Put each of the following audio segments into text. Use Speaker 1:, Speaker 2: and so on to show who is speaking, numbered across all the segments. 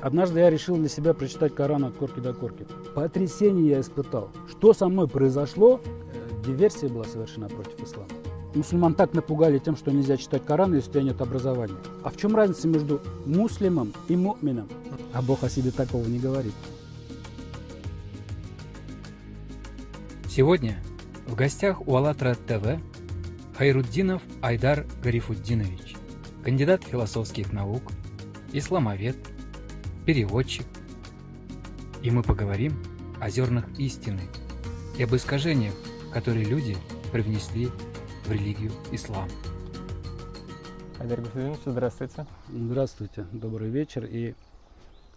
Speaker 1: Однажды я решил для себя прочитать Коран от корки до корки. Потрясение я испытал. Что со мной произошло? Э, диверсия была совершена против ислама. Мусульман так напугали тем, что нельзя читать Коран, если у тебя нет образования. А в чем разница между муслимом и мумином? А Бог о себе такого не говорит.
Speaker 2: Сегодня в гостях у АЛЛАТРА ТВ Хайруддинов Айдар Гарифуддинович, кандидат философских наук, исламовед, переводчик. И мы поговорим о зернах истины и об искажениях, которые люди привнесли в религию ислам.
Speaker 3: Айдар Гарифуддинович, здравствуйте.
Speaker 1: Здравствуйте, добрый вечер. И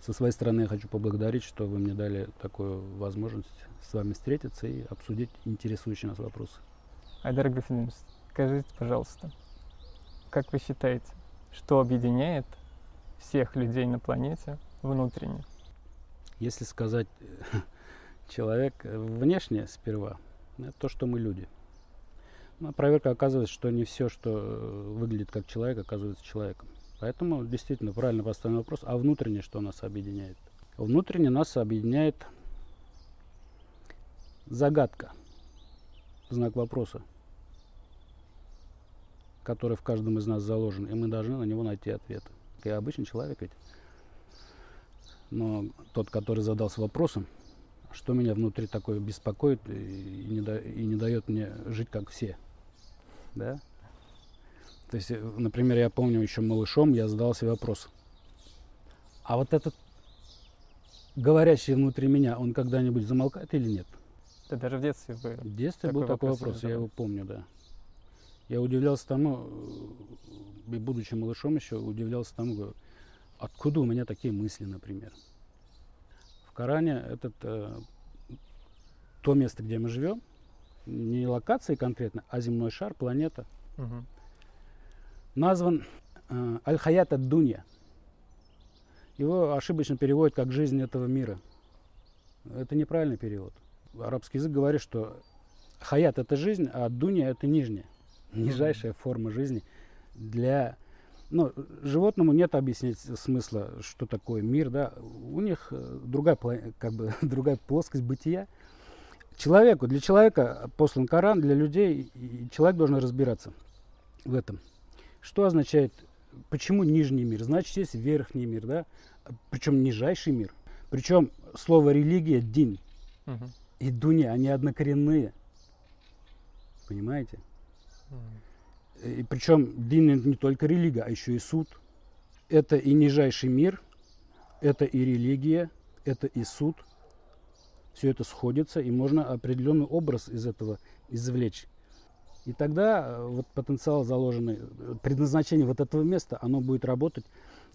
Speaker 1: со своей стороны я хочу поблагодарить, что вы мне дали такую возможность с вами встретиться и обсудить интересующие нас вопросы.
Speaker 3: Айдар Гарифуддинович, скажите, пожалуйста, как вы считаете, что объединяет всех людей на планете внутренне?
Speaker 1: Если сказать человек внешне сперва, это то, что мы люди. Но проверка оказывает, что не все, что выглядит как человек, оказывается человеком. Поэтому действительно правильно поставлен вопрос, а внутренне что нас объединяет? Внутренне нас объединяет загадка, знак вопроса, который в каждом из нас заложен, и мы должны на него найти ответ. Я обычный человек ведь. Но тот, который задался вопросом, что меня внутри такое беспокоит и не, да, и не дает мне жить как все. Да? То есть, например, я помню еще малышом, я задал себе вопрос. А вот этот говорящий внутри меня, он когда-нибудь замолкает или нет?
Speaker 3: Это даже в детстве вы
Speaker 1: В детстве был такой вопрос, я его помню, да. Я удивлялся тому, и будучи малышом еще, удивлялся тому, откуда у меня такие мысли, например. В Коране этот, э, то место, где мы живем, не локации конкретно, а земной шар, планета,
Speaker 3: Угу.
Speaker 1: назван э, Аль-Хаят ад-Дунья. Его ошибочно переводят как «жизнь этого мира». Это неправильный перевод. Арабский язык говорит, что хаят – это жизнь, а дунья – это нижняя, нижайшая форма жизни. Для ну, животному нет объяснить смысла, что такое мир, да. У них э, другая, как бы, другая плоскость бытия. Человеку, для человека послан Коран, для людей, и человек должен разбираться в этом. Что означает, почему нижний мир? Значит, есть верхний мир, да? Причем нижайший мир. Причем слово религия, дин
Speaker 3: Угу.
Speaker 1: и дуня, они однокоренные. Понимаете? И причем это не только религия, а еще и суд. Это и нижайший мир, это и религия, это и суд. Все это сходится, и можно определенный образ из этого извлечь. И тогда э, вот потенциал заложенный, э, предназначение вот этого места, оно будет работать,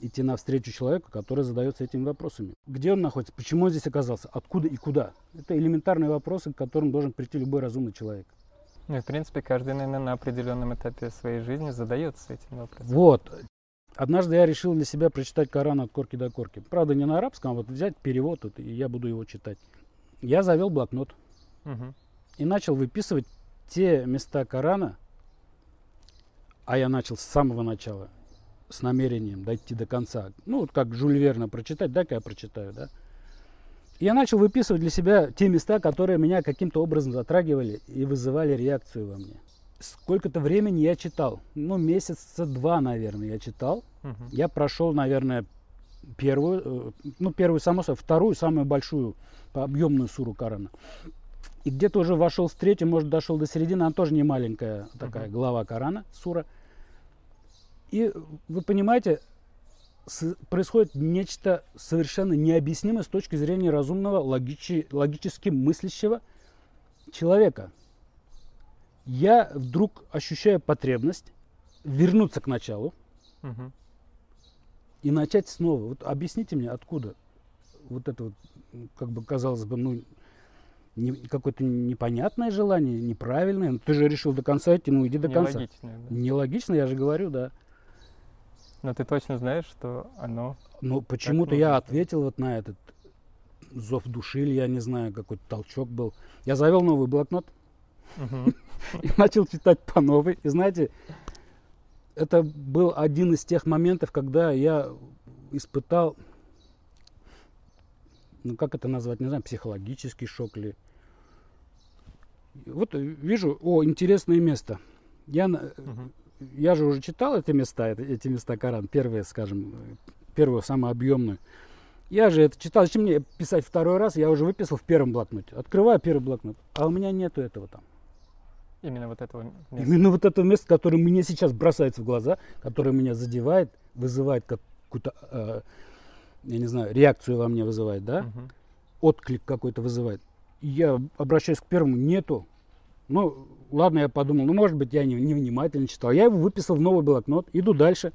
Speaker 1: идти навстречу человеку, который задается этими вопросами. Где он находится, почему он здесь оказался, откуда и куда. Это элементарные вопросы, к которым должен прийти любой разумный человек.
Speaker 3: Ну и, в принципе, каждый, наверное, на определенном этапе своей жизни задается этим вопросом.
Speaker 1: Вот. Однажды я решил для себя прочитать Коран от корки до корки. Правда, не на арабском, а вот взять перевод, вот, и я буду его читать. Я завел блокнот
Speaker 3: Угу.
Speaker 1: и начал выписывать те места Корана, а я начал с самого начала, с намерением дойти до конца. Ну, вот как Жюль Верна прочитать, дай-ка я прочитаю, да. Я начал выписывать для себя те места, которые меня каким-то образом затрагивали и вызывали реакцию во мне. Сколько-то времени я читал, ну, месяца два, наверное, я читал.
Speaker 3: Угу.
Speaker 1: Я прошел, наверное, первую, э, ну, первую, само собой, вторую, самую большую, по объемную суру Корана. И где-то уже вошел в третью, может, дошел до середины, она тоже не маленькая такая
Speaker 3: Мгм.
Speaker 1: глава Корана, сура. И вы понимаете, происходит нечто совершенно необъяснимое с точки зрения разумного, логичи- логически мыслящего человека. Я вдруг ощущаю потребность вернуться к началу,
Speaker 3: Угу.
Speaker 1: и начать снова. Вот объясните мне, откуда вот это вот, как бы казалось бы, ну, не- какое-то непонятное желание, неправильное. Ну, ты же решил до конца идти, ну иди до конца.
Speaker 3: Нелогично, да.
Speaker 1: Нелогично, я же говорю, да.
Speaker 3: Но ты точно знаешь, что оно...
Speaker 1: Но почему-то я ответил вот на этот зов души, или я не знаю, какой-то толчок был. Я завел новый блокнот и начал читать по новой. И знаете, это был один из тех моментов, когда я испытал ну как это назвать, не знаю, психологический шок ли. Вот вижу, о, интересное место. Я, угу. Я же уже читал эти места, эти места Коран, первые, скажем, первую, самую объемную. Я же это читал, зачем мне писать второй раз, я уже выписал в первом блокноте. Открываю первый блокнот, а у меня нету этого там.
Speaker 3: Именно вот этого
Speaker 1: места? Именно вот этого места, которое мне сейчас бросается в глаза, которое меня задевает, вызывает какую-то, э, я не знаю, реакцию во мне вызывает, да? Угу. Отклик какой-то вызывает. Я обращаюсь к первому, нету. Ну, ладно, я подумал, ну, может быть, я не, невнимательно читал. Я его выписал в новый блокнот, иду дальше.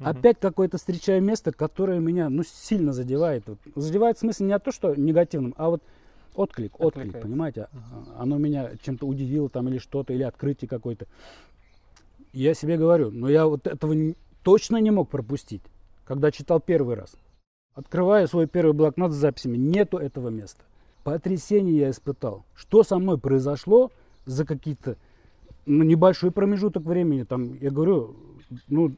Speaker 1: Угу. Опять какое-то встречаю место, которое меня, ну, сильно задевает. Вот, задевает в смысле не от то, что негативным, а вот отклик, отклик, понимаете? Угу. Оно меня чем-то удивило там или что-то, или открытие какое-то. Я себе говорю, но я вот этого не, точно не мог пропустить, когда читал первый раз. Открываю свой первый блокнот с записями, нету этого места. Потрясение я испытал. Что со мной произошло за какие-то ну, небольшой промежуток времени, там, я говорю, ну,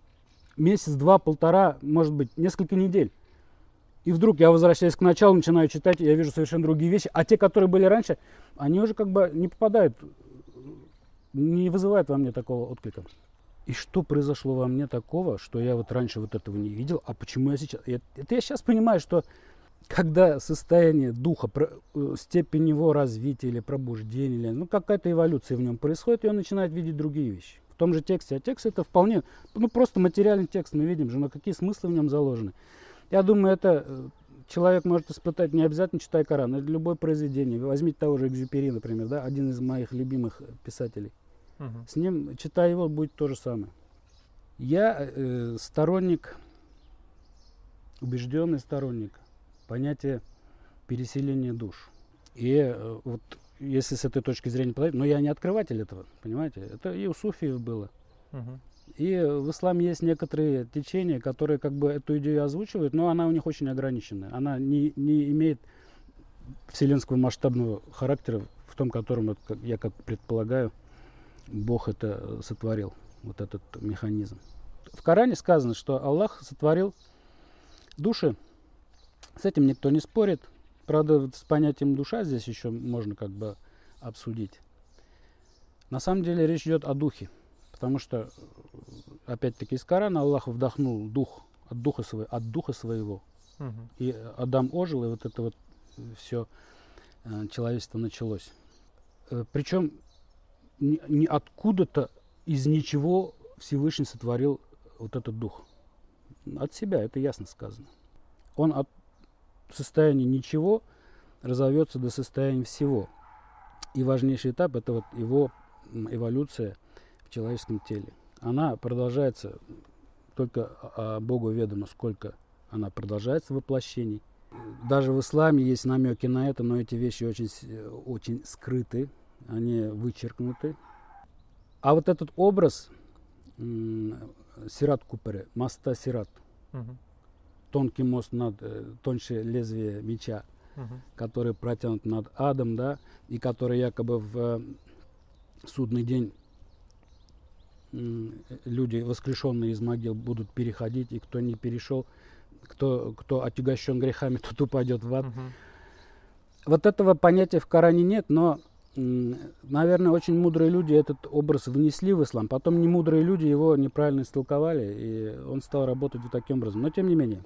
Speaker 1: месяц, два, полтора, может быть, несколько недель. И вдруг я возвращаюсь к началу, начинаю читать, и я вижу совершенно другие вещи. А те, которые были раньше, они уже как бы не попадают, не вызывают во мне такого отклика. И что произошло во мне такого, что я вот раньше вот этого не видел, а почему я сейчас... Это я сейчас понимаю, что когда состояние духа, э, степень его развития или пробуждения, или, ну какая-то эволюция в нем происходит, и он начинает видеть другие вещи. В том же тексте. А текст это вполне, ну просто материальный текст, мы видим же, но какие смыслы в нем заложены. Я думаю, это э, человек может испытать не обязательно читая Коран, это любое произведение. Возьмите того же Экзюпери, например, да, один из моих любимых писателей. Угу. С ним, читая его, будет то же самое. Я э, сторонник, убежденный сторонник понятия переселения душ. И э, вот если с этой точки зрения подойти, но я не открыватель этого, понимаете, это и у суфиев было. Угу. И в исламе есть некоторые течения, которые как бы эту идею озвучивают, но она у них очень ограниченная. Она не, не имеет вселенского масштабного характера, в том, котором, я как предполагаю, Бог это сотворил, вот этот механизм. В Коране сказано, что Аллах сотворил души. С этим никто не спорит. Правда, с понятием душа здесь еще можно как бы обсудить. На самом деле речь идет о духе. Потому что, опять-таки, из Корана Аллах вдохнул дух от духа, свой, от духа своего. Угу. И Адам ожил, и вот это вот все э, человечество началось. Э, причем не откуда-то из ничего Всевышний сотворил вот этот дух. От себя, это ясно сказано. Он от состояния ничего разовьется до состояния всего. И важнейший этап это вот его эволюция – в человеческом теле. Она продолжается только а, Богу ведомо, сколько она продолжается воплощений. Даже в исламе есть намеки на это, но эти вещи очень, очень скрыты, они вычеркнуты. А вот этот образ Сират Купере, моста Сират, угу. Тонкий мост над, э, тоньше лезвие меча, угу. который протянут над адом, да, и который якобы в э, судный день люди, воскрешенные из могил, будут переходить, и кто не перешел, кто, кто отягощен грехами, тот упадет в ад. Угу. Вот этого понятия в Коране нет, но, наверное, очень мудрые люди этот образ внесли в ислам. Потом немудрые люди его неправильно истолковали, и он стал работать вот таким образом. Но тем не менее,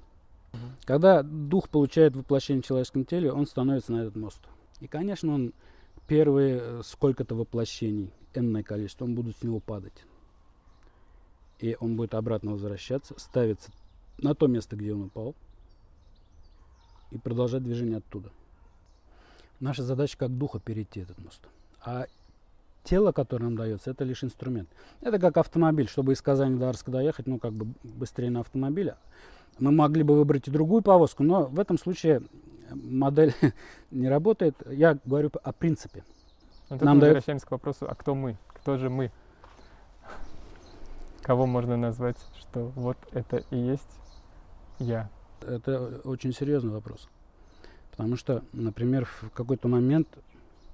Speaker 1: когда дух получает воплощение в человеческом теле, он становится на этот мост. И, конечно, он первые э, сколько-то воплощений, энное количество, он будет с него падать и он будет обратно возвращаться, ставиться на то место, где он упал, и продолжать движение оттуда. Наша задача как духа перейти этот мост. А тело, которое нам дается, это лишь инструмент. Это как автомобиль. Чтобы из Казани до Арска доехать, ну, как бы быстрее на автомобиле. Мы могли бы выбрать и другую повозку, но в этом случае модель не работает. Я говорю о принципе.
Speaker 3: Но тут Нам мы возвращаемся к вопросу, а кто мы? Кто же мы? Кого можно назвать, что вот это и есть я?
Speaker 1: Это очень серьезный вопрос. Потому что, например, в какой-то момент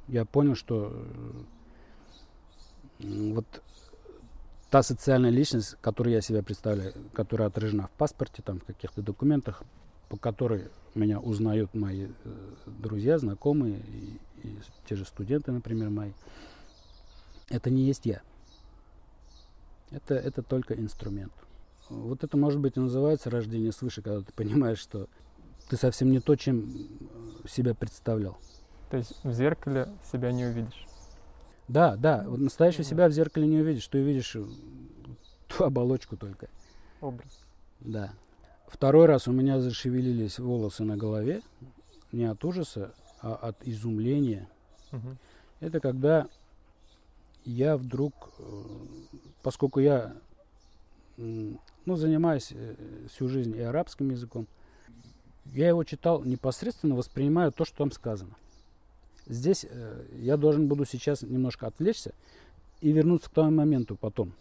Speaker 1: я понял, что вот та социальная личность, которую я себя представляю, которая отражена в паспорте, там, в каких-то документах, по которой меня узнают мои э, друзья, знакомые и, и те же студенты, например, мои, это не есть я. Это, это только инструмент. Вот это, может быть, и называется рождение свыше, когда ты понимаешь, что ты совсем не то, чем себя представлял.
Speaker 3: То есть в зеркале себя не увидишь?
Speaker 1: Да, да. Вот настоящего себя в зеркале не увидишь. Ты увидишь ту оболочку только.
Speaker 3: Образ.
Speaker 1: Да. Второй раз у меня зашевелились волосы на голове. Не от ужаса, а от изумления.
Speaker 3: Угу.
Speaker 1: Это когда я вдруг, э, поскольку я ну, занимаюсь э, всю жизнь и арабским языком, я его читал непосредственно, воспринимаю то, что там сказано. Здесь э, я должен буду сейчас немножко отвлечься и вернуться к тому моменту потом,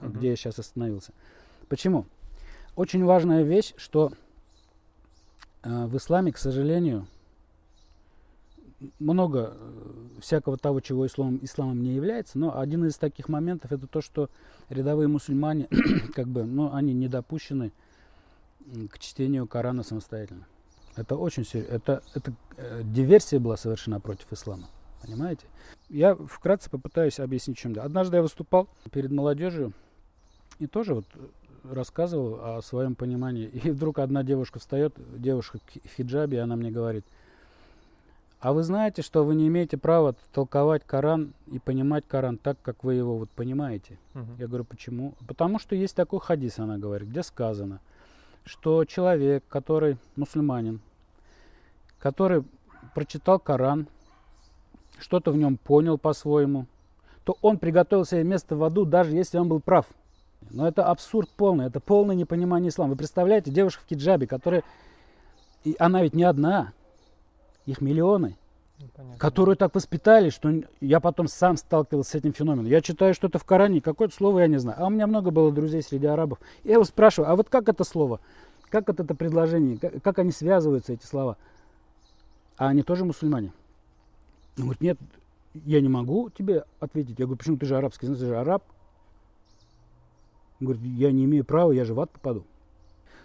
Speaker 1: uh-huh. где я сейчас остановился. Почему? Очень важная вещь, что э, в исламе, к сожалению, много э, всякого того, чего ислам, исламом не является, но один из таких моментов это то, что рядовые мусульмане, как бы, ну, они не допущены к чтению Корана самостоятельно. Это очень серьезно. Это, это э, диверсия была совершена против ислама. Понимаете? Я вкратце попытаюсь объяснить, чем да. Однажды я выступал перед молодежью и тоже вот рассказывал о своем понимании. И вдруг одна девушка встает, девушка в хиджабе, и она мне говорит, а вы знаете, что вы не имеете права толковать Коран и понимать Коран так, как вы его вот понимаете?
Speaker 3: Угу.
Speaker 1: Я говорю, почему? Потому что есть такой хадис, она говорит, где сказано, что человек, который мусульманин, который прочитал Коран, что-то в нем понял по-своему, то он приготовил себе место в аду, даже если он был прав. Но это абсурд полный, это полное непонимание ислама. Вы представляете, девушка в киджабе, которая, и она ведь не одна, их миллионы,
Speaker 3: Ну, понятно.
Speaker 1: которую так воспитали, что я потом сам сталкивался с этим феноменом. Я читаю что-то в Коране, какое-то слово я не знаю. А у меня много было друзей среди арабов. Я его спрашиваю, а вот как это слово? Как это, это предложение? Как, как они связываются, эти слова? А они тоже мусульмане? Он говорит, нет, я не могу тебе ответить. Я говорю, почему ты же арабский, знаешь, ты же араб. Он говорит, я не имею права, я же в ад попаду.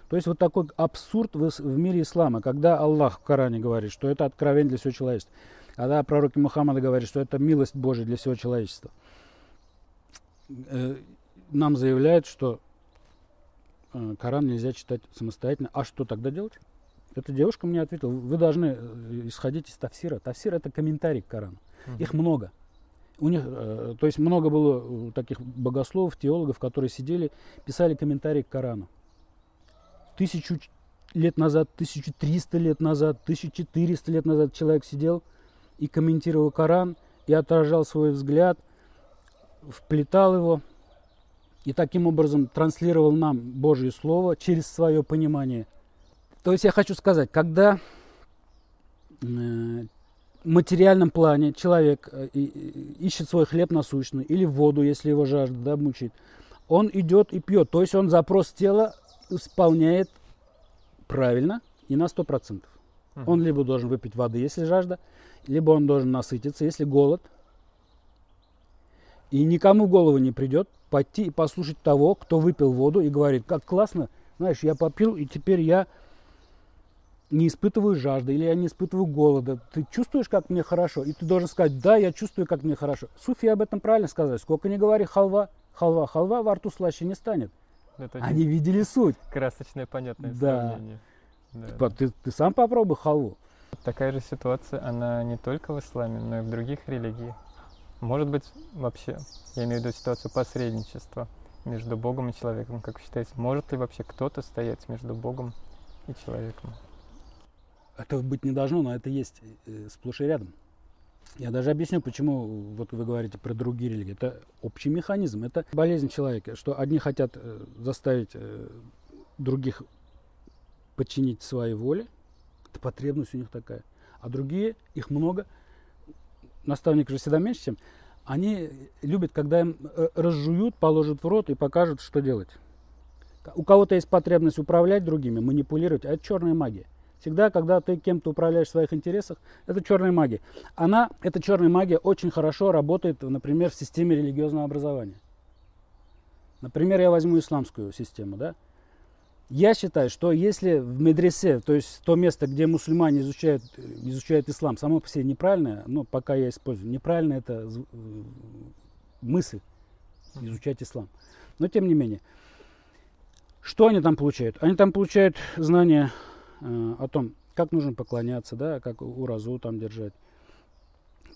Speaker 1: То есть вот такой абсурд в, мире ислама, когда Аллах в Коране говорит, что это откровение для всего человечества, когда пророк Мухаммад говорит, что это милость Божия для всего человечества, э, нам заявляют, что э, Коран нельзя читать самостоятельно. А что тогда делать? Эта девушка мне ответила, вы должны э, исходить из тафсира. Тафсир это комментарий к Корану.
Speaker 3: Мгм.
Speaker 1: Их много. У них, э, то есть много было э, таких богословов, теологов, которые сидели, писали комментарии к Корану. Тысячу лет назад, 1300 лет назад, 1400 лет назад человек сидел и комментировал Коран, и отражал свой взгляд, вплетал его, и таким образом транслировал нам Божье Слово через свое понимание. То есть я хочу сказать, когда э, в материальном плане человек э, ищет свой хлеб насущный или воду, если его жажда да, мучает, он идет и пьет. То есть он запрос тела исполняет правильно и на 100%.
Speaker 3: Мгм.
Speaker 1: Он либо должен выпить воды, если жажда, либо он должен насытиться, если голод. И никому в голову не придет пойти и послушать того, кто выпил воду и говорит, как классно, знаешь, я попил, и теперь я не испытываю жажды или я не испытываю голода. Ты чувствуешь, как мне хорошо? И ты должен сказать, да, я чувствую, как мне хорошо. Суфи об этом правильно сказали. Сколько не говори халва, халва, халва во рту слаще не станет.
Speaker 3: Это
Speaker 1: Они видели суть.
Speaker 3: красочное, понятное
Speaker 1: Да.
Speaker 3: сравнение. Да.
Speaker 1: Типа, Ты, ты сам попробуй халву.
Speaker 3: Такая же ситуация, она не только в исламе, но и в других религиях. Может быть, вообще, я имею в виду ситуацию посредничества между Богом и человеком. Как вы считаете, может ли вообще кто-то стоять между Богом и человеком?
Speaker 1: Этого быть не должно, но это есть э, сплошь и рядом. Я даже объясню, почему вот вы говорите про другие религии. Это общий механизм, это болезнь человека, что одни хотят э, заставить э, других подчинить своей воле, это потребность у них такая, а другие, их много, наставник же всегда меньше, чем, они любят, когда им разжуют, положат в рот и покажут, что делать. У кого-то есть потребность управлять другими, манипулировать, а это черная магия. Всегда, когда ты кем-то управляешь в своих интересах, это черная магия. Она, эта черная магия очень хорошо работает, например, в системе религиозного образования. Например, я возьму исламскую систему, да. Я считаю, что если в медресе, то есть то место, где мусульмане изучают, изучают ислам, само по себе неправильное, но пока я использую, неправильно это э, мысль изучать ислам. Но тем не менее, что они там получают? Они там получают знания о том, как нужно поклоняться, да, как уразу там держать,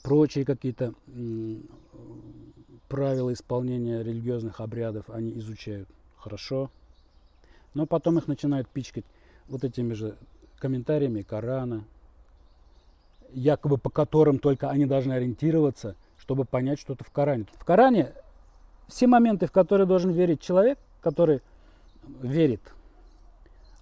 Speaker 1: прочие какие-то э, правила исполнения религиозных обрядов они изучают. Хорошо, но потом их начинают пичкать вот этими же комментариями Корана, якобы по которым только они должны ориентироваться, чтобы понять что-то в Коране. В Коране все моменты, в которые должен верить человек, который верит,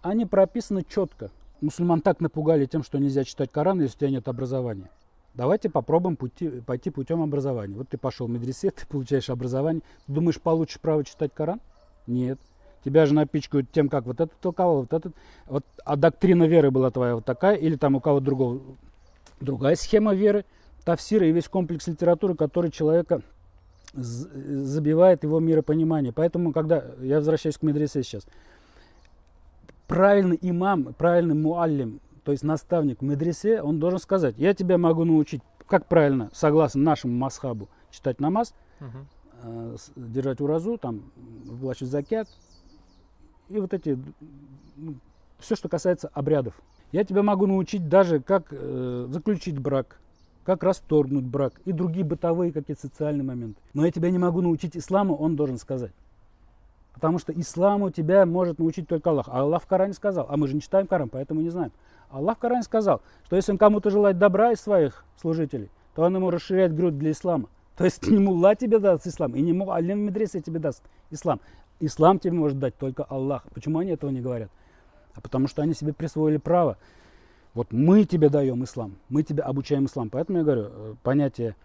Speaker 1: они прописаны четко. Мусульман так напугали тем, что нельзя читать Коран, если у тебя нет образования. Давайте попробуем пути, пойти путем образования. Вот ты пошел в медресе, ты получаешь образование. Ты думаешь, получишь право читать Коран? Нет. Тебя же напичкают тем, как вот этот толковал, вот этот. Вот, а доктрина веры была твоя вот такая, или там у кого-то другого, другая схема веры, тафсира и весь комплекс литературы, который человека забивает его миропонимание. Поэтому, когда я возвращаюсь к медресе сейчас, правильный имам, правильный муаллим, то есть наставник в медресе, он должен сказать, я тебя могу научить, как правильно, согласно нашему масхабу, читать намаз, угу. э, держать уразу, там, выплачивать закят, и вот эти, ну, все, что касается обрядов. Я тебя могу научить даже, как э, заключить брак, как расторгнуть брак и другие бытовые какие-то социальные моменты. Но я тебя не могу научить исламу, он должен сказать. Потому что исламу тебя может научить только Аллах. А Аллах в Коране сказал, а мы же не читаем Коран, поэтому не знаем. Аллах в Коране сказал, что если он кому-то желает добра из своих служителей, то он ему расширяет грудь для ислама. То есть не мулла тебе даст ислам, и не алим медресе тебе даст ислам. Ислам тебе может дать только Аллах. Почему они этого не говорят? А потому что они себе присвоили право вот мы тебе даем ислам, мы тебя обучаем ислам. Поэтому я говорю, э, понятие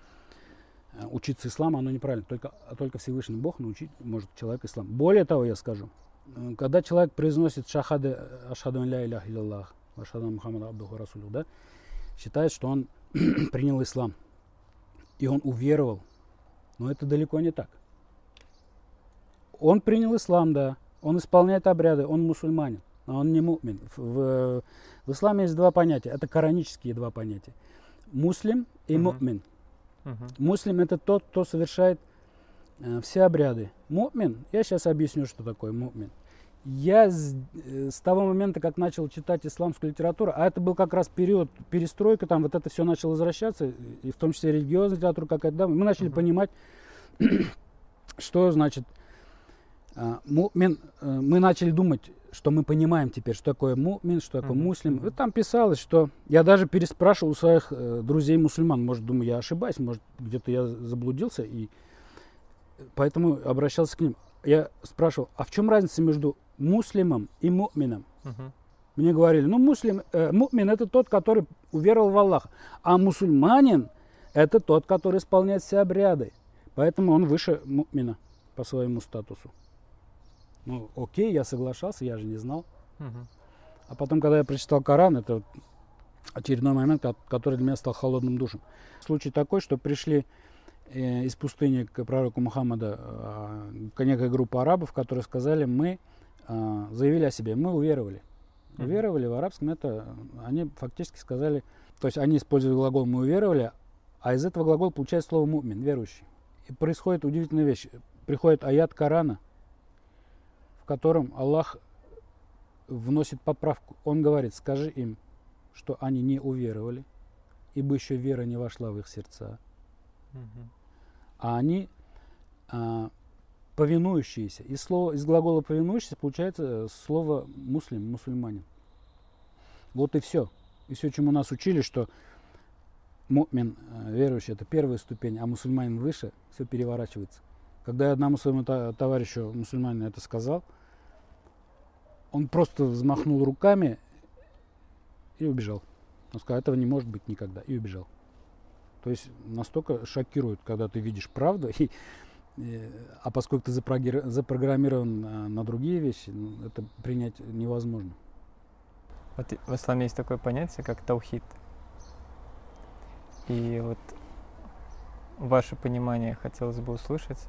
Speaker 1: учиться исламу, оно неправильно. Только, только Всевышний Бог научить может человек ислам. Более того, я скажу, э, когда человек произносит шахады ашхаду ля илях иллаллах, ашхаду Мухаммад абдуху расулю, да, считает, что он принял ислам. И он уверовал. Но это далеко не так. Он принял ислам, да. Он исполняет обряды, он мусульманин, но он не мумин. В, в исламе есть два понятия, это коранические два понятия. Муслим и uh-huh. мумин. Uh-huh. Муслим это тот, кто совершает э, все обряды. Мумин, я сейчас объясню, что такое мумин. Я с, э, с того момента, как начал читать исламскую литературу, а это был как раз период перестройка, там вот это все начало возвращаться, и в том числе религиозная литература какая-то, да, мы начали uh-huh. понимать, что значит а, мумин, э, мы начали думать, что мы понимаем теперь, что такое мумин, что такое муслим. И там писалось, что я даже переспрашивал у своих э, друзей мусульман, может, думаю, я ошибаюсь, может, где-то я заблудился, и поэтому обращался к ним. Я спрашивал, а в чем разница между муслимом и мумином? uh Мне говорили, ну, муслим, э, мумин это тот, который уверовал в Аллаха, а мусульманин это тот, который исполняет все обряды. Поэтому он выше мумина по своему статусу. Ну, окей, я соглашался, я же не знал. Угу. А потом, когда я прочитал Коран, это очередной момент, который для меня стал холодным душем. Случай такой, что пришли э, из пустыни к пророку Мухаммада э, некая группа арабов, которые сказали, мы э, заявили о себе, мы уверовали. Mm-hmm. Уверовали в арабском, это они фактически сказали, то есть они используют глагол «мы уверовали», а из этого глагола получается слово «мумин», верующий. И происходит удивительная вещь. Приходит аят Корана – котором Аллах вносит поправку. Он говорит, скажи им, что они не уверовали, ибо еще вера не вошла в их сердца. Угу. А они а, повинующиеся. Из, слова, из глагола повинующийся получается слово муслим, мусульманин. Вот и все. И все, чему нас учили, что мумин, э, верующий, это первая ступень, а мусульманин выше, все переворачивается. Когда я одному своему товарищу мусульманину это сказал, он просто взмахнул руками и убежал. Он сказал, этого не может быть никогда. И убежал. То есть настолько шокирует, когда ты видишь правду, и, и, а поскольку ты запрограммирован на, на другие вещи, ну, это принять невозможно.
Speaker 3: Вот в исламе есть такое понятие, как таухид. И вот ваше понимание хотелось бы услышать,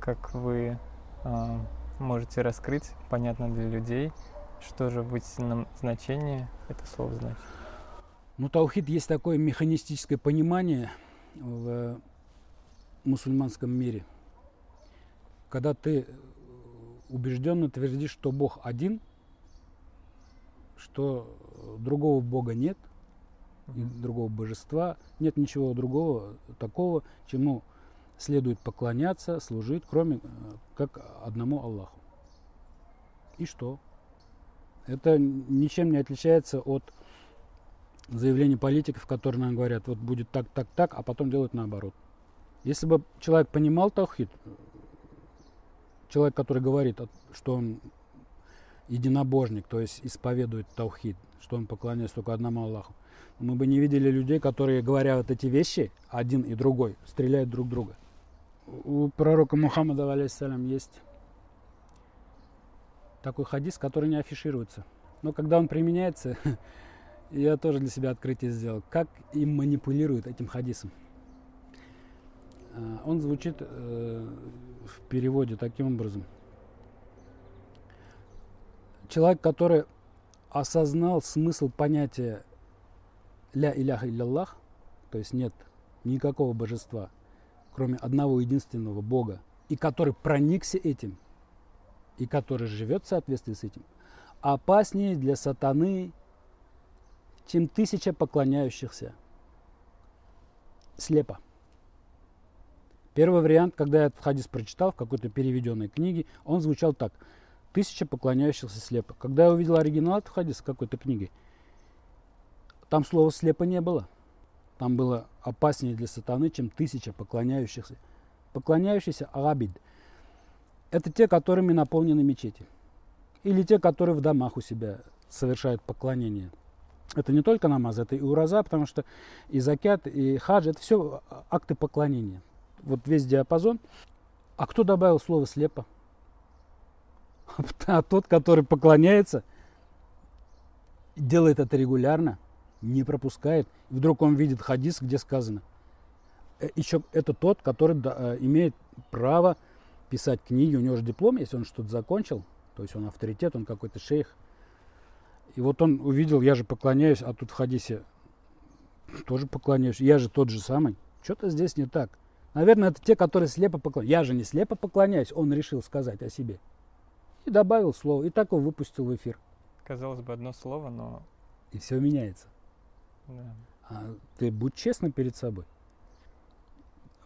Speaker 3: как вы э, можете раскрыть, понятно для людей, что же в истинном значении это слово значит?
Speaker 1: Ну, таухид есть такое механистическое понимание в мусульманском мире, когда ты убежденно твердишь, что Бог один, что другого Бога нет, и другого божества, нет ничего другого такого, чему следует поклоняться, служить, кроме э, как одному Аллаху. И что? Это ничем не отличается от заявлений политиков, которые нам говорят, вот будет так, так, так, а потом делают наоборот. Если бы человек понимал таухид, человек, который говорит, что он единобожник, то есть исповедует таухид, что он поклоняется только одному Аллаху, мы бы не видели людей, которые, говоря вот эти вещи, один и другой, стреляют друг друга. У пророка Мухаммада, алейхиссалям, есть такой хадис, который не афишируется. Но когда он применяется, я тоже для себя открытие сделал, как им манипулируют этим хадисом. А, он звучит э, в переводе таким образом. Человек, который осознал смысл понятия ля иляха илляллах, то есть нет никакого божества, кроме одного единственного Бога, и который проникся этим, и который живет в соответствии с этим, опаснее для сатаны, чем тысяча поклоняющихся слепо. Первый вариант, когда я этот хадис прочитал в какой-то переведенной книге, он звучал так. Тысяча поклоняющихся слепо. Когда я увидел оригинал этого хадиса какой-то книги, там слова слепо не было. Там было опаснее для сатаны, чем тысяча поклоняющихся. Поклоняющиеся арабид. Это те, которыми наполнены мечети. Или те, которые в домах у себя совершают поклонение. Это не только намаз, это и ураза, потому что и закят, и хадж, это все акты поклонения. Вот весь диапазон. А кто добавил слово слепо? А тот, который поклоняется, делает это регулярно, не пропускает. Вдруг он видит хадис, где сказано. Э, Еще это тот, который э, имеет право писать книги, у него же диплом, если он что-то закончил, то есть он авторитет, он какой-то шейх. И вот он увидел, я же поклоняюсь, а тут в хадисе тоже поклоняюсь, я же тот же самый. Что-то здесь не так. Наверное, это те, которые слепо поклоняются. Я же не слепо поклоняюсь, он решил сказать о себе. И добавил слово, и так его выпустил в эфир.
Speaker 3: Казалось бы, одно слово, но...
Speaker 1: И все меняется.
Speaker 3: Да.
Speaker 1: А ты будь честным перед собой.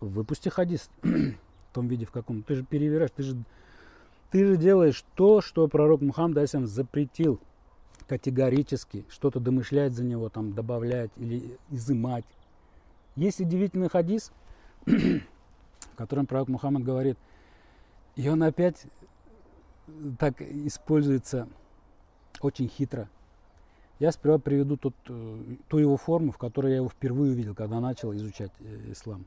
Speaker 1: Выпусти хадис в том виде, в каком. Ты же перевираешь, ты же, ты же делаешь то, что пророк Мухаммад Айсам запретил категорически, что-то домышлять за него, там, добавлять или изымать. Есть удивительный хадис, в котором пророк Мухаммад говорит, и он опять так используется очень хитро. Я сперва приведу тот, э, ту его форму, в которой я его впервые увидел, когда начал изучать э, ислам.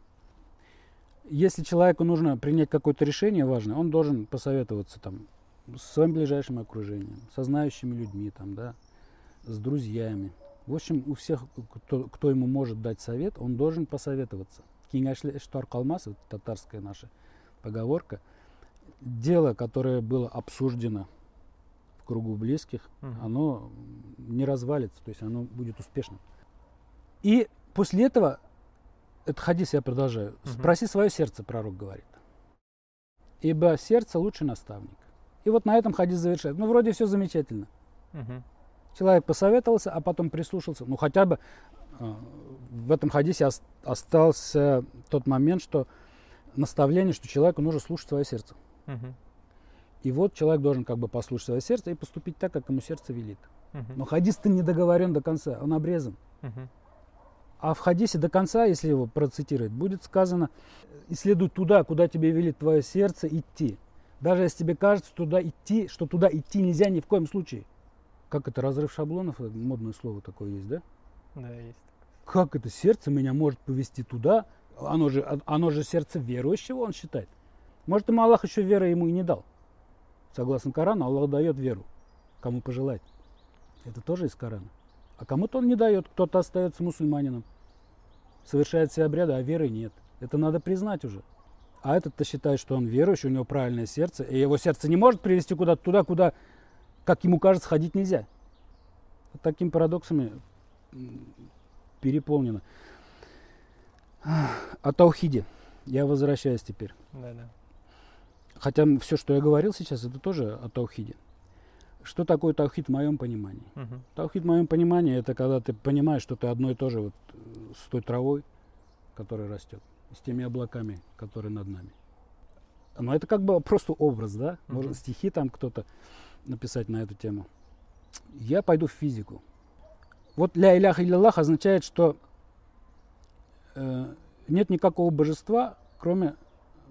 Speaker 1: Если человеку нужно принять какое-то решение важное, он должен посоветоваться там, с своим ближайшим окружением, со знающими людьми, там, да, с друзьями. В общем, у всех, кто, кто ему может дать совет, он должен посоветоваться. Кингашли Эштар Калмас, татарская наша поговорка, дело, которое было обсуждено кругу близких,
Speaker 3: Мгм.
Speaker 1: оно не развалится, то есть оно будет успешным. И после этого, этот хадис я продолжаю,
Speaker 3: Мгм.
Speaker 1: спроси свое сердце, пророк говорит. Ибо сердце лучший наставник. И вот на этом хадис завершает. Ну, вроде все замечательно.
Speaker 3: Мгм.
Speaker 1: Человек посоветовался, а потом прислушался. Ну, хотя бы э, в этом хадисе ос- остался тот момент, что наставление, что человеку нужно слушать свое сердце.
Speaker 3: Мгм.
Speaker 1: И вот человек должен как бы послушать свое сердце и поступить так, как ему сердце велит.
Speaker 3: Мгм.
Speaker 1: Но хадис-то не договорен до конца, он обрезан.
Speaker 3: Мгм.
Speaker 1: А в хадисе до конца, если его процитировать, будет сказано, исследуй туда, куда тебе велит твое сердце идти. Даже если тебе кажется туда идти, что туда идти нельзя ни в коем случае. Как это, разрыв шаблонов, модное слово такое есть, да?
Speaker 3: Да, есть.
Speaker 1: Как это сердце меня может повести туда? Оно же, оно же сердце верующего, он считает. Может, ему Аллах еще веры ему и не дал. Согласно Корану, Аллах дает веру, кому пожелает. Это тоже из Корана. А кому-то он не дает, кто-то остается мусульманином. Совершает все обряды, а веры нет. Это надо признать уже. А этот-то считает, что он верующий, у него правильное сердце, и его сердце не может привести куда-то туда, куда, как ему кажется, ходить нельзя. Вот такими парадоксами переполнено. О Таухиде. Я возвращаюсь теперь.
Speaker 3: Да, да.
Speaker 1: Хотя все, что я говорил сейчас, это тоже о Таухиде. Что такое Таухид в моем понимании?
Speaker 3: Угу.
Speaker 1: Таухид в моем понимании это когда ты понимаешь, что ты одно и то же вот э, с той травой, которая растет, с теми облаками, которые над нами. Но это как бы просто образ, да? Может
Speaker 3: Мгм.
Speaker 1: стихи там кто-то написать на эту тему. Я пойду в физику. Вот ля илях илляллах означает, что э, нет никакого божества, кроме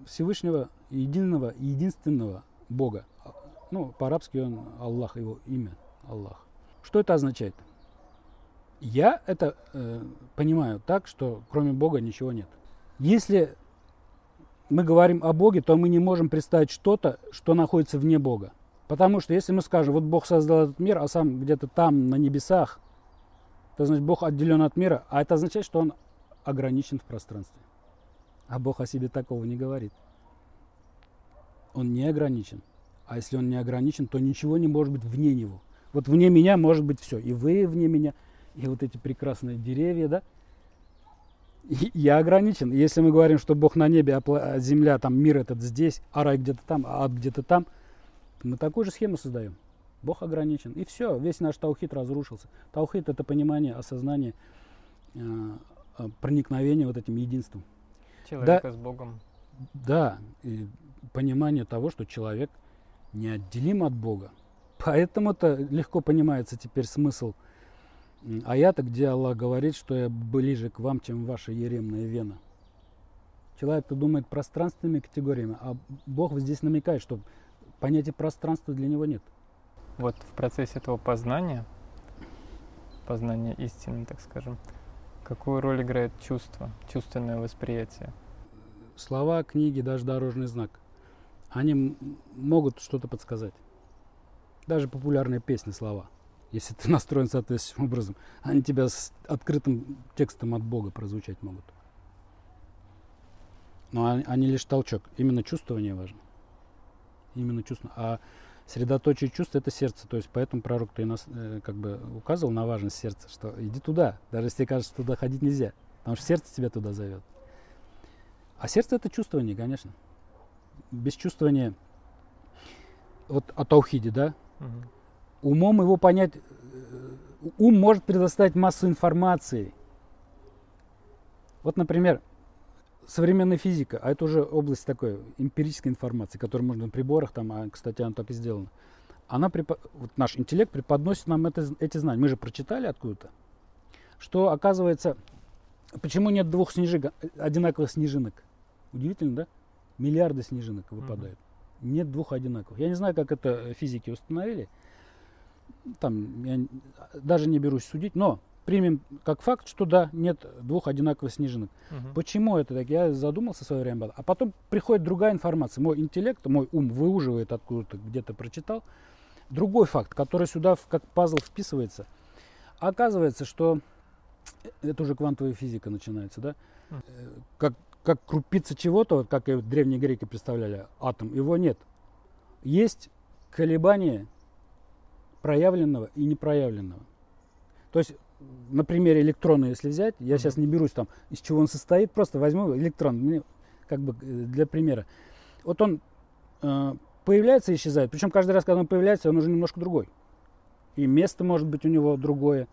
Speaker 1: Всевышнего, единого единственного Бога. А, Ну, по-арабски он Аллах, его имя Аллах. Что это означает? Я это э, понимаю так, что кроме Бога ничего нет. Если мы говорим о Боге, то мы не можем представить что-то, что находится вне Бога. Потому что если мы скажем, вот Бог создал этот мир, а сам где-то там, на небесах, то значит Бог отделен от мира, а это означает, что он ограничен в пространстве. А Бог о себе такого не говорит. Он не ограничен. А если он не ограничен, то ничего не может быть вне него. Вот вне меня может быть все. И вы вне меня, и вот эти прекрасные деревья, да? И я ограничен. Если мы говорим, что Бог на небе, а а земля, там мир этот здесь, а рай где-то там, а ад где-то там, мы такую же схему создаем. Бог ограничен. И все, весь наш таухид разрушился. Таухид это понимание, осознание, э, э, проникновение вот этим единством.
Speaker 3: Человека с Богом.
Speaker 1: Да, и понимание того, что человек неотделим от Бога. Поэтому-то легко понимается теперь смысл аята, где Аллах говорит, что я ближе к вам, чем ваша еремная вена. Человек-то думает пространственными категориями, а Бог здесь намекает, что понятия пространства для него нет.
Speaker 3: Вот в процессе этого познания, познания истины, так скажем, какую роль играет чувство, чувственное восприятие?
Speaker 1: Слова, книги, даже дорожный знак, они могут что-то подсказать. Даже популярные песни, слова. Если ты настроен соответствующим образом, они тебя с открытым текстом от Бога прозвучать могут. Но они, лишь толчок. Именно чувствование важно. Именно чувство. А средоточие чувств это сердце. То есть поэтому пророк-то и нас э, как бы указывал на важность сердца, что иди туда, даже если тебе кажется, туда ходить нельзя. Потому что сердце тебя туда зовет. А сердце это чувствование, конечно. Без чувствования, вот о таухиде, да,
Speaker 3: Мгм.
Speaker 1: умом его понять, э, ум может предоставить массу информации. Вот, например, современная физика, а это уже область такой эмпирической информации, которую можно на приборах, там, а, кстати, она так и сделана. Она, препо- вот наш интеллект преподносит нам это, эти знания. Мы же прочитали откуда-то, что оказывается, почему нет двух снежинок, одинаковых снежинок? Удивительно, да? Миллиарды снежинок выпадают. Нет двух одинаковых. Я не знаю, как это физики установили. Там я даже не берусь судить, но примем как факт, что да, нет двух одинаковых снежинок.
Speaker 3: Мгм.
Speaker 1: Почему это так? Я задумался в свое время. А потом приходит другая информация. Мой интеллект, мой ум выуживает откуда-то, где-то прочитал. Другой факт, который сюда как пазл вписывается. Оказывается, что это уже квантовая физика начинается, да? Э, Как, как крупица чего-то, вот как и древние греки представляли атом, его нет. Есть колебания проявленного и непроявленного. То есть на примере электрона, если взять, я сейчас не берусь там, из чего он состоит, просто возьму электрон, мне как бы э, для примера. Вот он э, появляется и исчезает, причем каждый раз, когда он появляется, он уже немножко другой. И место может быть у него другое,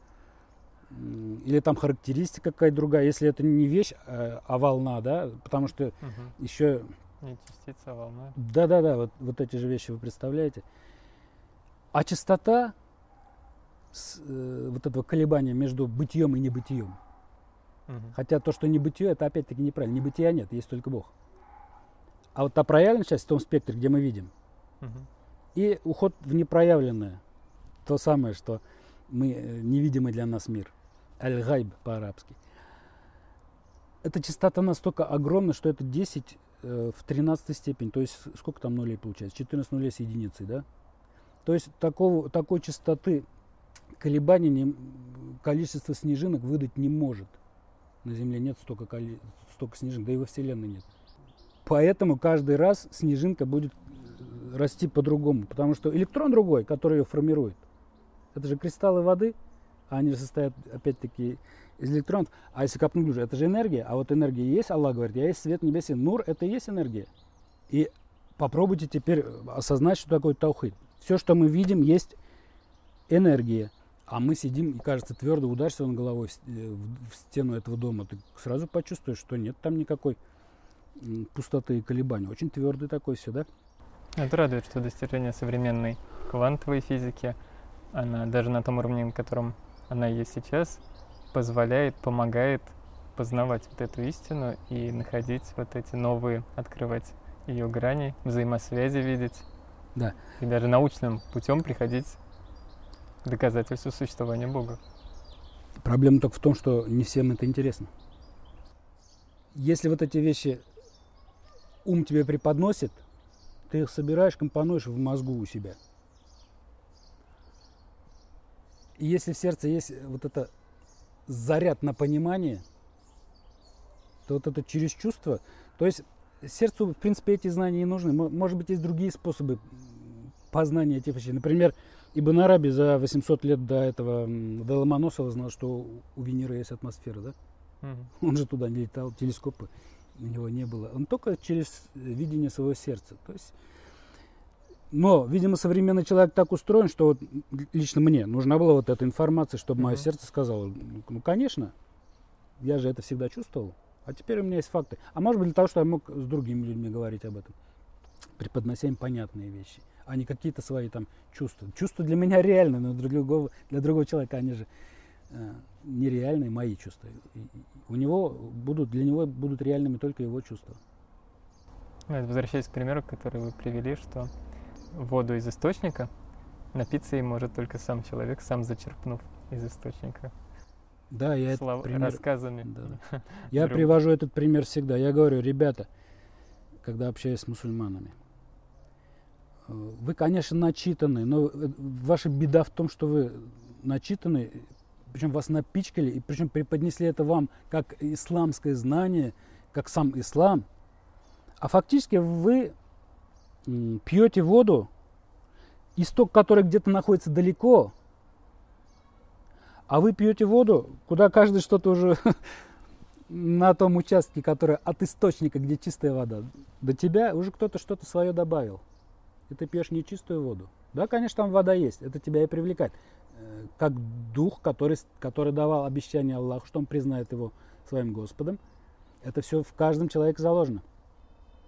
Speaker 1: или там характеристика какая-то другая, если это не вещь, э, а волна, да, потому что
Speaker 3: Мгм.
Speaker 1: еще
Speaker 3: И частица волны.
Speaker 1: да-да-да, вот, вот эти же вещи вы представляете. А частота с, э, вот этого колебания между бытием и небытием.
Speaker 3: Мгм.
Speaker 1: Хотя то, что небытие, это опять-таки неправильно. Небытия нет, есть только Бог. А вот та проявленная часть в том спектре, где мы видим,
Speaker 3: Мгм.
Speaker 1: и уход в непроявленное, то самое, что мы э, невидимый для нас мир. Аль-Гайб по-арабски. Эта частота настолько огромна, что это 10 э, в 13 степень. То есть сколько там нулей получается? 14 нулей с единицей, да? То есть такого, такой частоты колебаний не- количество снежинок выдать не может. На Земле нет столько, коли- столько снежинок, да и во Вселенной нет. Поэтому каждый раз снежинка будет э, расти по-другому. Потому что электрон другой, который ее формирует, это же кристаллы воды, они же состоят, опять-таки, из электронов. А если копнуть глубже, это же энергия. А вот энергия есть, Аллах говорит, я есть свет небесный. Нур – это и есть энергия. И попробуйте теперь осознать, что такое таухид. Все, что мы видим, есть энергия. А мы сидим и, кажется, твердо ударься он головой э, в стену этого дома. Ты сразу почувствуешь, что нет там никакой пустоты и колебаний. Очень твердый такой все, да?
Speaker 3: Это радует, что достижение современной квантовой физики, она даже на том уровне, на котором она есть сейчас, позволяет, помогает познавать вот эту истину и находить вот эти новые, открывать ее грани, взаимосвязи видеть.
Speaker 1: Да.
Speaker 3: И даже научным путем приходить к доказательству существования Бога.
Speaker 1: Проблема только в том, что не всем это интересно. Если вот эти вещи ум тебе преподносит, ты их собираешь, компонуешь в мозгу у себя. И если в сердце есть вот это заряд на понимание, то вот это через чувство, то есть сердцу, в принципе, эти знания не нужны. Может быть, есть другие способы познания этих вещей. Например, Ибн Араби за 800 лет до этого, до Ломоносова знал, что у Венеры есть атмосфера, да? Угу. Он же туда не летал, телескопы у него не было. Он только через видение своего сердца. То есть, но, видимо, современный человек так устроен, что вот лично мне нужна была вот эта информация, чтобы угу. мое сердце сказало, ну, конечно, я же это всегда чувствовал. А теперь у меня есть факты. А может быть для того, чтобы я мог с другими людьми говорить об этом, преподнося им понятные вещи, а не какие-то свои там чувства. Чувства для меня реальны, но для другого, для другого человека они же э, нереальные мои чувства. И, у него будут, для него будут реальными только его чувства.
Speaker 3: Возвращаясь к примеру, который вы привели, что воду из источника напиться им может только сам человек, сам зачерпнув из источника.
Speaker 1: Да, я этот пример...
Speaker 3: рассказами.
Speaker 1: Да. Я привожу этот пример всегда. Я говорю, ребята, когда общаюсь с мусульманами, э, вы, конечно, начитаны, но э, ваша беда в том, что вы начитаны, причем вас напичкали, и причем преподнесли это вам как исламское знание, как сам ислам. А фактически вы пьете воду, исток который где-то находится далеко, а вы пьете воду, куда каждый что-то уже на том участке, который от источника, где чистая вода, до тебя уже кто-то что-то свое добавил. И ты пьешь нечистую воду. Да, конечно, там вода есть, это тебя и привлекает. Э, как дух, который, который давал обещание Аллаху, что он признает его своим Господом. Это все в каждом человеке заложено.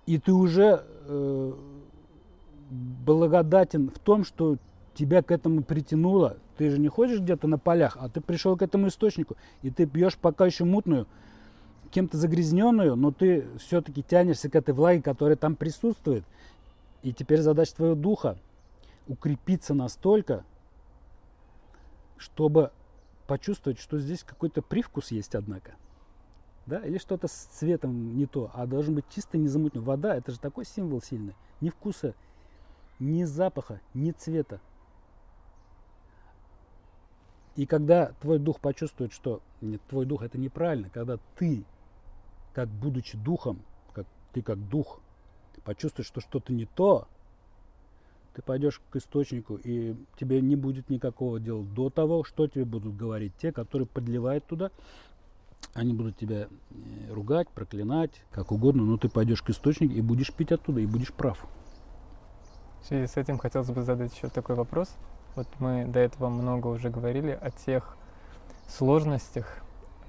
Speaker 1: И ты уже э, благодатен в том, что тебя к этому притянуло. Ты же не ходишь где-то на полях, а ты пришел к этому источнику, и ты пьешь пока еще мутную, кем-то загрязненную, но ты все-таки тянешься к этой влаге, которая там присутствует. И теперь задача твоего духа укрепиться настолько, чтобы почувствовать, что здесь какой-то привкус есть, однако. Да? Или что-то с цветом не то, а должен быть чисто незамутнен. Вода – это же такой символ сильный. Ни вкуса, ни запаха, ни цвета. И когда твой дух почувствует, что нет, твой дух это неправильно, когда ты, как будучи духом, как ты как дух, почувствуешь, что что-то не то, ты пойдешь к источнику, и тебе не будет никакого дела до того, что тебе будут говорить те, которые подливают туда. Они будут тебя э, ругать, проклинать, как угодно, но ты пойдешь к источнику и будешь пить оттуда, и будешь прав.
Speaker 3: В связи с этим хотелось бы задать еще такой вопрос. Вот мы до этого много уже говорили о тех сложностях,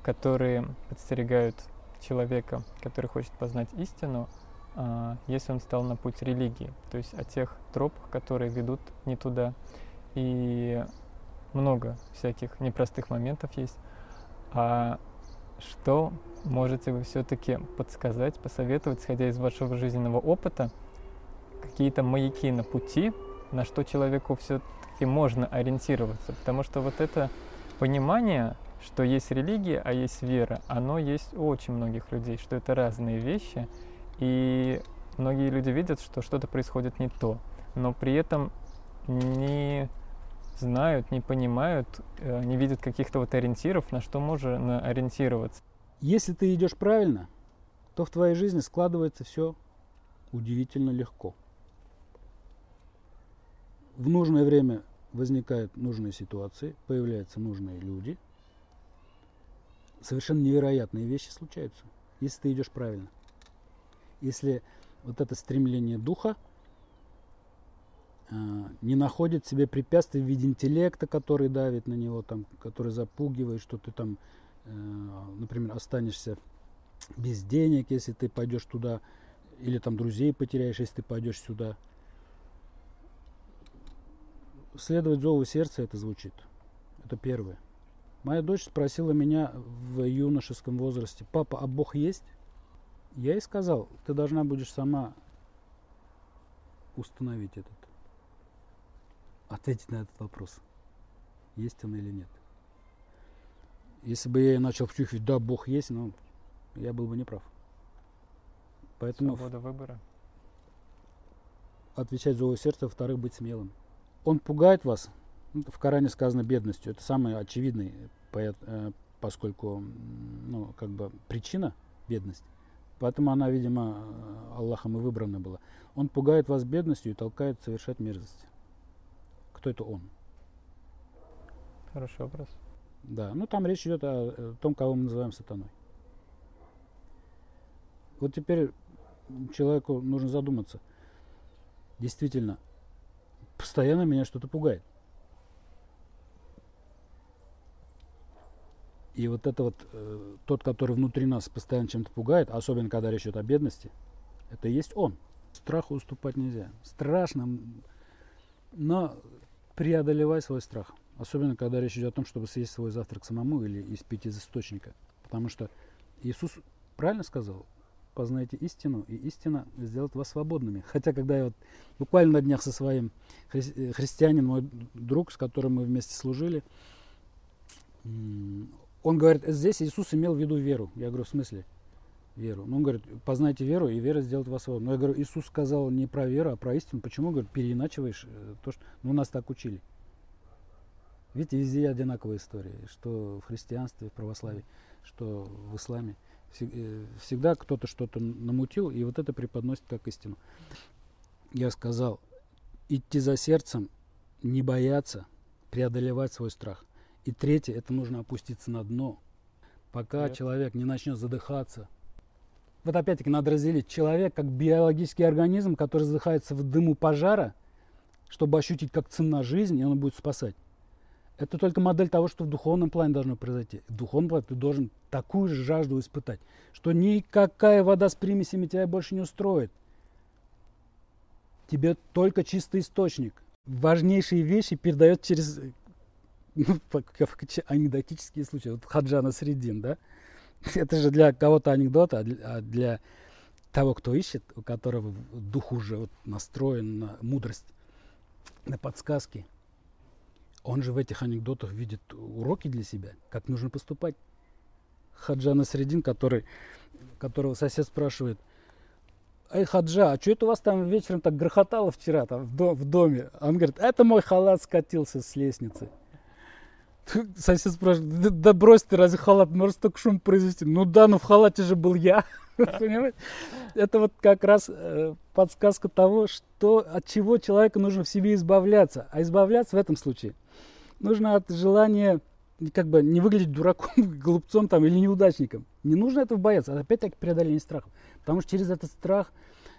Speaker 3: которые подстерегают человека, который хочет познать истину, а, если он стал на путь религии, то есть о тех тропах, которые ведут не туда. И много всяких непростых моментов есть. А что можете вы все-таки подсказать, посоветовать, исходя из вашего жизненного опыта, какие-то маяки на пути, на что человеку все-таки можно ориентироваться? Потому что вот это понимание, что есть религия, а есть вера, оно есть у очень многих людей, что это разные вещи, и многие люди видят, что что-то происходит не то, но при этом не знают, не понимают, э, не видят каких-то вот ориентиров, на что можно ориентироваться.
Speaker 1: Если ты идешь правильно, то в твоей жизни складывается все удивительно легко. В нужное время возникают нужные ситуации, появляются нужные люди. Совершенно невероятные вещи случаются, если ты идешь правильно. Если вот это стремление духа э, не находит себе препятствий в виде интеллекта, который давит на него, там, который запугивает, что ты там, э, например, останешься без денег, если ты пойдешь туда, или там друзей потеряешь, если ты пойдешь сюда. Следовать зову сердца это звучит. Это первое. Моя дочь спросила меня в юношеском возрасте, папа, а Бог есть? Я ей сказал, ты должна будешь сама установить этот, ответить на этот вопрос, есть он или нет. Если бы я начал втюхивать, да, Бог есть, но я был бы неправ. Поэтому
Speaker 3: Свобода выбора.
Speaker 1: отвечать зову сердца, во-вторых, быть смелым. Он пугает вас, ну, в Коране сказано бедностью, это самый очевидный, э, поскольку, ну, как бы причина бедность. Поэтому она, видимо, Аллахом и выбрана была. Он пугает вас бедностью и толкает совершать мерзости. Кто это он?
Speaker 3: Хороший вопрос.
Speaker 1: Да, ну там речь идет о том, кого мы называем сатаной. Вот теперь человеку нужно задуматься. Действительно, постоянно меня что-то пугает. И вот это вот, э, тот, который внутри нас постоянно чем-то пугает, особенно когда речь идет о бедности, это и есть он. Страху уступать нельзя. Страшно, но преодолевай свой страх. Особенно, когда речь идет о том, чтобы съесть свой завтрак самому или испить из источника. Потому что Иисус правильно сказал, познайте истину, и истина сделает вас свободными. Хотя, когда я вот буквально на днях со своим хри- э, христианин, мой друг, с которым мы вместе служили, он говорит, здесь Иисус имел в виду веру. Я говорю, в смысле веру? Ну, он говорит, познайте веру, и вера сделает вас свободным. Но я говорю, Иисус сказал не про веру, а про истину. Почему? Говорит, переиначиваешь э, то, что... Ну, нас так учили. Видите, везде одинаковая история, что в христианстве, в православии, что в исламе. Э, всегда кто-то что-то намутил, и вот это преподносит как истину. Я сказал, идти за сердцем, не бояться, преодолевать свой страх. И третье, это нужно опуститься на дно, пока Нет. человек не начнет задыхаться. Вот опять-таки надо разделить человек как биологический организм, который задыхается в дыму пожара, чтобы ощутить, как цена жизни, и он будет спасать. Это только модель того, что в духовном плане должно произойти. В духовном плане ты должен такую же жажду испытать, что никакая вода с примесями тебя больше не устроит. Тебе только чистый источник. Важнейшие вещи передает через ну, анекдотические случаи. Вот Хаджана Средин, да? Это же для кого-то анекдот, а для, а для того, кто ищет, у которого дух уже вот настроен на мудрость, на подсказки, он же в этих анекдотах видит уроки для себя, как нужно поступать. Хаджана Средин, который, которого сосед спрашивает, Эй, Хаджа, а что это у вас там вечером так грохотало вчера там в, дом, в доме? Он говорит, это мой халат скатился с лестницы. Сосед спрашивает, да, брось ты, разве халат может столько шум произвести? Ну да, но в халате же был я. Это вот как раз э, подсказка того, что, от чего человеку нужно в себе избавляться. А избавляться в этом случае нужно от желания как бы не выглядеть дураком, глупцом там или неудачником. Не нужно этого бояться. Опять-таки преодоление страха. Потому что через этот страх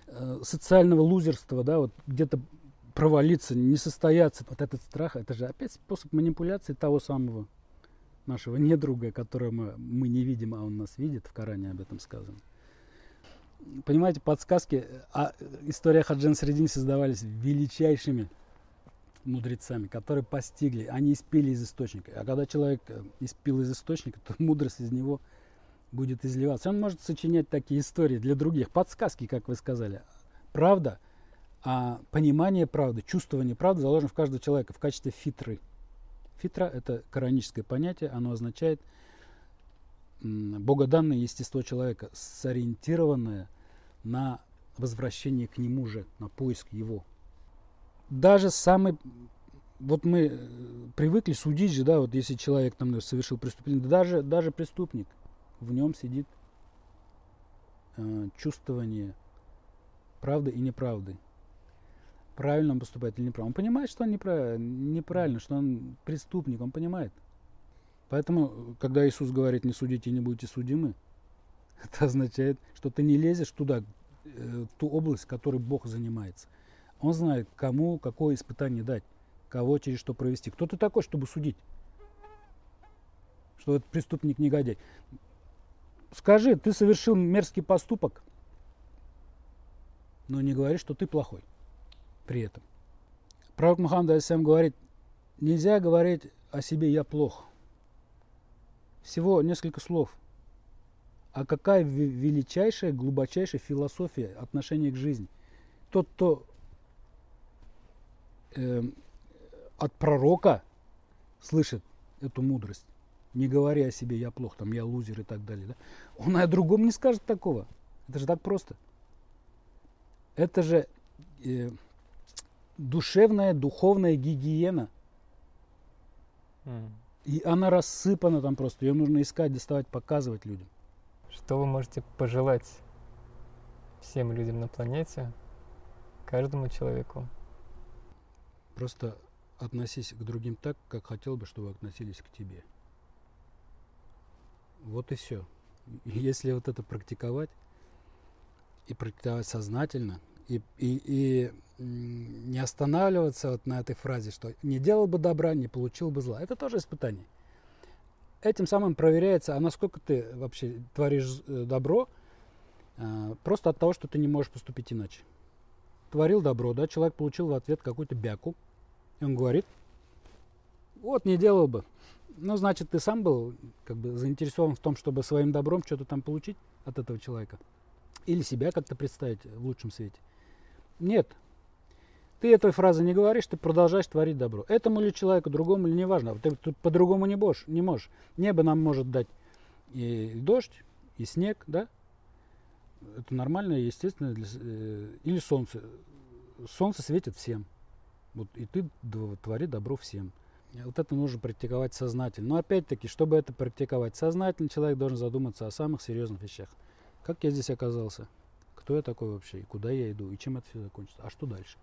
Speaker 1: э, социального лузерства, да, вот где-то провалиться, не состояться. Вот этот страх, это же опять способ манипуляции того самого нашего недруга, которого мы, мы не видим, а он нас видит, в Коране об этом сказано. Понимаете, подсказки, а история Хаджан Средин создавались величайшими мудрецами, которые постигли, они испили из источника. А когда человек э, испил из источника, то мудрость из него будет изливаться. Он может сочинять такие истории для других, подсказки, как вы сказали. Правда – а понимание правды, чувствование правды заложено в каждого человека в качестве фитры. Фитра – это кораническое понятие, оно означает богоданное естество человека, сориентированное на возвращение к нему же, на поиск его. Даже самый вот мы э, привыкли судить же, да, вот если человек там совершил преступление, даже, даже преступник, в нем сидит э, чувствование правды и неправды. Правильно он поступает или неправильно. Он понимает, что он неправильно, что он преступник, он понимает. Поэтому, когда Иисус говорит, не судите и не будете судимы, это означает, что ты не лезешь туда, э, в ту область, которой Бог занимается. Он знает, кому какое испытание дать, кого через что провести. Кто ты такой, чтобы судить? Что этот преступник негодяй. Скажи, ты совершил мерзкий поступок, но не говори, что ты плохой при этом. Пророк Мухаммад Алисам говорит, нельзя говорить о себе «я плох». Всего несколько слов. А какая величайшая, глубочайшая философия отношения к жизни. Тот, кто э, от пророка слышит эту мудрость, не говоря о себе «я плох», там «я лузер» и так далее, да? он о другом не скажет такого. Это же так просто. Это же э, душевная, духовная гигиена. Mm. И она рассыпана там просто. Ее нужно искать, доставать, показывать людям.
Speaker 3: Что вы можете пожелать всем людям на планете, каждому человеку?
Speaker 1: Просто относись к другим так, как хотел бы, чтобы относились к тебе. Вот и все. Если вот это практиковать, и практиковать сознательно, и, и, и не останавливаться вот на этой фразе, что не делал бы добра, не получил бы зла. Это тоже испытание. Этим самым проверяется, а насколько ты вообще творишь э, добро, а, просто от того, что ты не можешь поступить иначе. Творил добро, да, человек получил в ответ какую-то бяку, и он говорит, вот не делал бы. Ну, значит, ты сам был как бы заинтересован в том, чтобы своим добром что-то там получить от этого человека. Или себя как-то представить в лучшем свете. Нет. Ты этой фразы не говоришь, ты продолжаешь творить добро. Этому ли человеку, другому или неважно. Ты, ты по-другому не можешь, не можешь. Небо нам может дать и дождь, и снег, да? Это нормально, естественно. Для, э, или солнце. Солнце светит всем. Вот, и ты твори добро всем. Вот это нужно практиковать сознательно. Но опять-таки, чтобы это практиковать сознательно, человек должен задуматься о самых серьезных вещах. Как я здесь оказался? Кто я такой вообще? И куда я иду? И чем это все закончится? А что дальше?